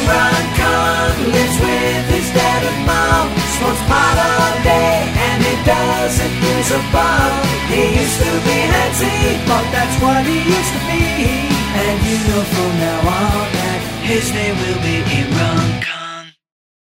Jim Brown lives with his dad and mom. Smokes pot all day and he doesn't use a bomb. He used to be Hanzi, but that's what he used to be. And you know from now on that his name will be Imran.